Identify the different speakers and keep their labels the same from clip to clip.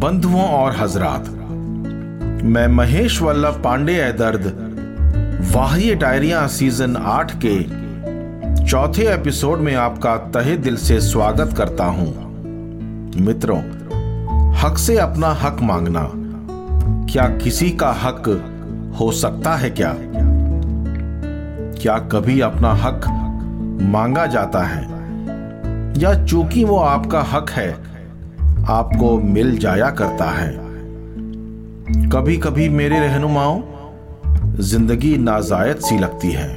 Speaker 1: बंधुओं और हजरात। मैं महेश वल्लभ पांडे है दर्द, वाह्य डायरिया सीज़न आठ के चौथे एपिसोड में आपका तहे दिल से स्वागत करता हूँ। मित्रों, हक से अपना हक मांगना, क्या किसी का हक हो सकता है क्या? क्या कभी अपना हक मांगा जाता है? या चूँकि वो आपका हक है आपको मिल जाया करता है। कभी कभी मेरे रहनुमाओं, ज़िंदगी नाजायत सी लगती है।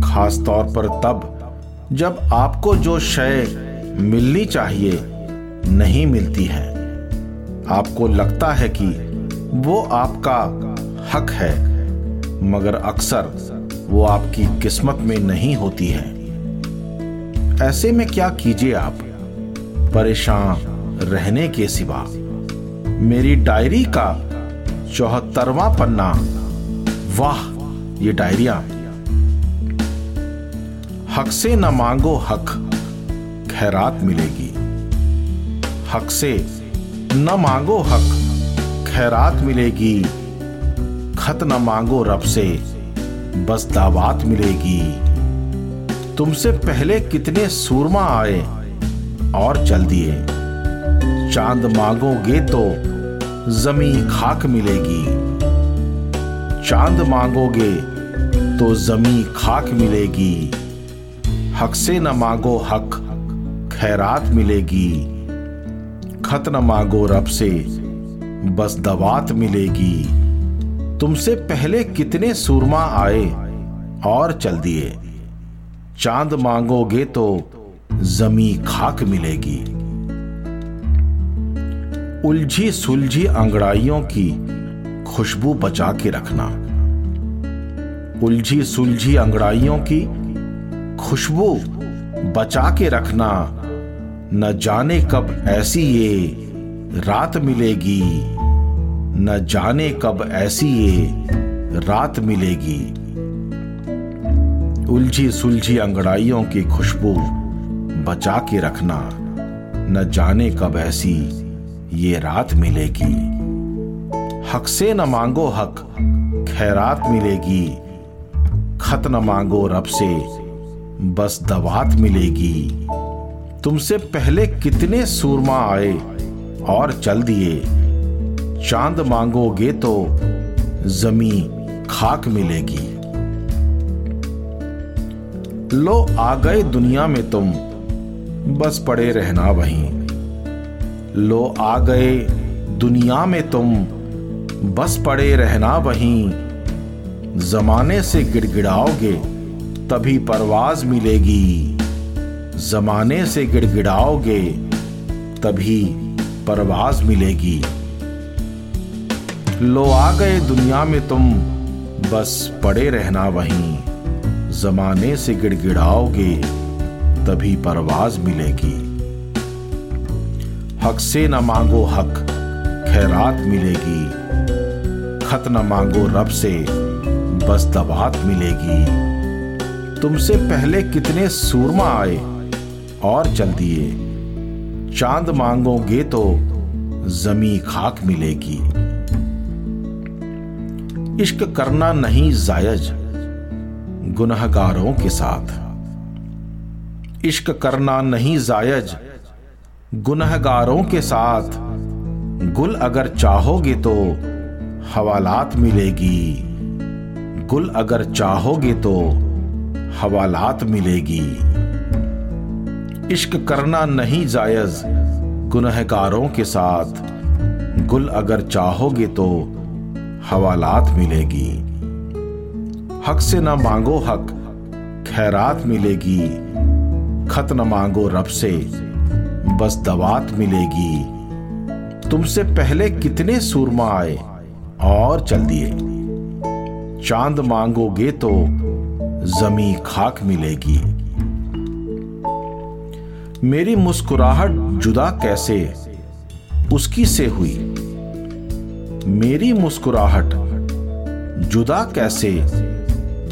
Speaker 1: खास तौर पर तब, जब आपको जो शय मिलनी चाहिए, नहीं मिलती है। आपको लगता है कि वो आपका हक है, मगर अक्सर वो आपकी किस्मत में नहीं होती है। ऐसे में क्या कीजिए आप? परेशान रहने के सिवा मेरी डायरी का चौहत्तरवा पन्ना। वाह, ये डायरिया। हक से न मांगो हक, खैरात मिलेगी। हक से न मांगो हक, खैरात मिलेगी। खत न मांगो रब से, बस दावात मिलेगी। तुमसे पहले कितने सूरमा आए और चल दिए। चाँद मांगोगे तो जमी खाक मिलेगी। चाँद मांगोगे तो जमी खाक मिलेगी। हक से न मांगो हक, खैरात मिलेगी। खत न मांगो रब से, बस दवात मिलेगी। तुमसे पहले कितने सूरमा आए और चल दिए। चाँद मांगोगे तो जमी खाक मिलेगी। उलझी सुलझी अंगड़ाइयों की खुशबू बचा के रखना। उलझी सुलझी अंगड़ाइयों की खुशबू बचा के रखना। न जाने कब ऐसी ये रात मिलेगी। न जाने कब ऐसी ये रात मिलेगी। उलझी सुलझी अंगड़ाइयों की खुशबू बचा के रखना। न जाने कब ऐसी ये रात मिलेगी। हक से न मांगो हक, खैरात मिलेगी। खत न मांगो रब से, बस दवात मिलेगी। तुमसे पहले कितने सूरमा आए और चल दिए। चाँद मांगोगे तो जमी खाक मिलेगी। लो आ गए दुनिया में तुम बस पड़े रहना वहीं। लो आ गए दुनिया में तुम, बस पड़े रहना वहीं। जमाने से गिड़गिड़ाओगे, तभी परवाज मिलेगी। जमाने से गिड़गिड़ाओगे, तभी परवाज मिलेगी। लो आ गए दुनिया में तुम, बस पड़े रहना वहीं। जमाने से गिड़गिड़ाओगे तभी परवाज मिलेगी। हक से न मांगो हक, खैरात मिलेगी। खत न मांगो रब से, बस दबात मिलेगी। तुमसे पहले कितने सूरमा आए और चल दिए चाँद मांगोगे तो जमी खाक मिलेगी। इश्क करना नहीं जायज़, गुनहगारों के साथ। इश्क करना नहीं जायज़। गुनहगारों के साथ गुल अगर चाहोगे तो हवालात मिलेगी। गुल अगर चाहोगे तो हवालात मिलेगी। इश्क करना नहीं जायज़। गुनहगारों के साथ गुल अगर चाहोगे तो हवालात मिलेगी। हक से ना मांगो हक, खैरात मिलेगी। खत न मांगो रब से, बस दवात मिलेगी। तुमसे पहले कितने सूरमा आए, और चल दिए। चाँद मांगोगे तो जमी खाक मिलेगी। मेरी मुस्कुराहट जुदा कैसे? उसकी से हुई। मेरी मुस्कुराहट जुदा कैसे?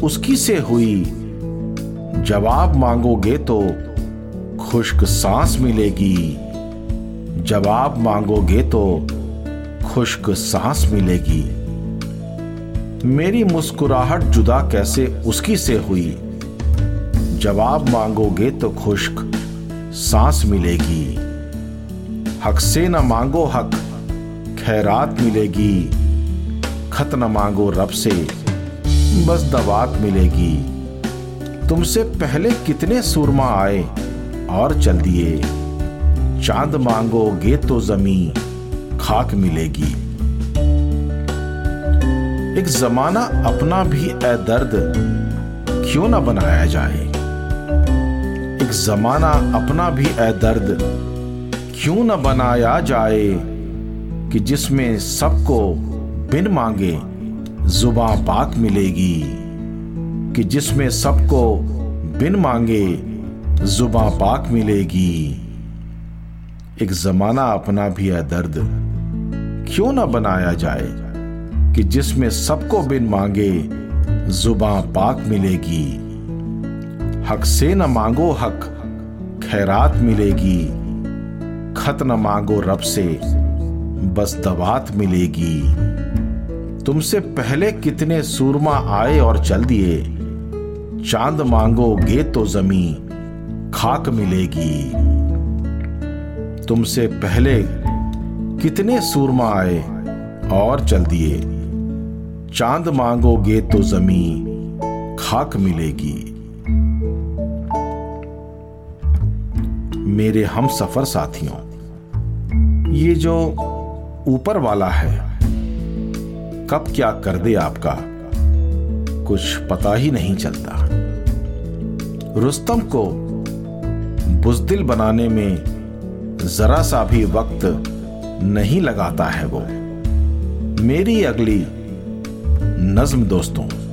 Speaker 1: उसकी से हुई। जवाब मांगोगे तो खुश्क सांस मिलेगी। जवाब मांगोगे तो खुश्क सांस मिलेगी। मेरी मुस्कुराहट जुदा कैसे उसकी से हुई? जवाब मांगोगे तो खुश्क सांस मिलेगी। हक से न मांगो हक, खैरात मिलेगी। खत न मांगो रब से, बस दवात मिलेगी। तुमसे पहले कितने सुरमा आए और चल दिए। चाँद मांगोगे तो जमी खाक मिलेगी। एक जमाना अपना भी ए दर्द क्यों ना बनाया जाए? एक जमाना अपना भी ए दर्द क्यों ना बनाया जाए कि जिसमें सबको बिन मांगे जुबा पाक मिलेगी? कि जिसमें सबको बिन मांगे जुबा पाक मिलेगी। एक जमाना अपना भी है दर्द। क्यों ना बनाया जाए कि जिसमें सबको बिन मांगे जुबा पाक मिलेगी। हक से न मांगो हक, खैरात मिलेगी। खत न मांगो रब से, बस दवात मिलेगी। तुमसे पहले कितने सूरमा आए और चल दिए, चाँद मांगोगे तो जमी खाक मिलेगी। तुमसे पहले कितने सूरमा आए और चल दिए। चाँद मांगोगे तो जमी खाक मिलेगी। मेरे हम सफ़र साथियों, ये जो ऊपर वाला है, कब क्या कर दे आपका? कुछ पता ही नहीं चलता। रुस्तम को बुजदिल बनाने में जरा सा भी वक्त नहीं लगाता है वो। मेरी अगली नज्म दोस्तों।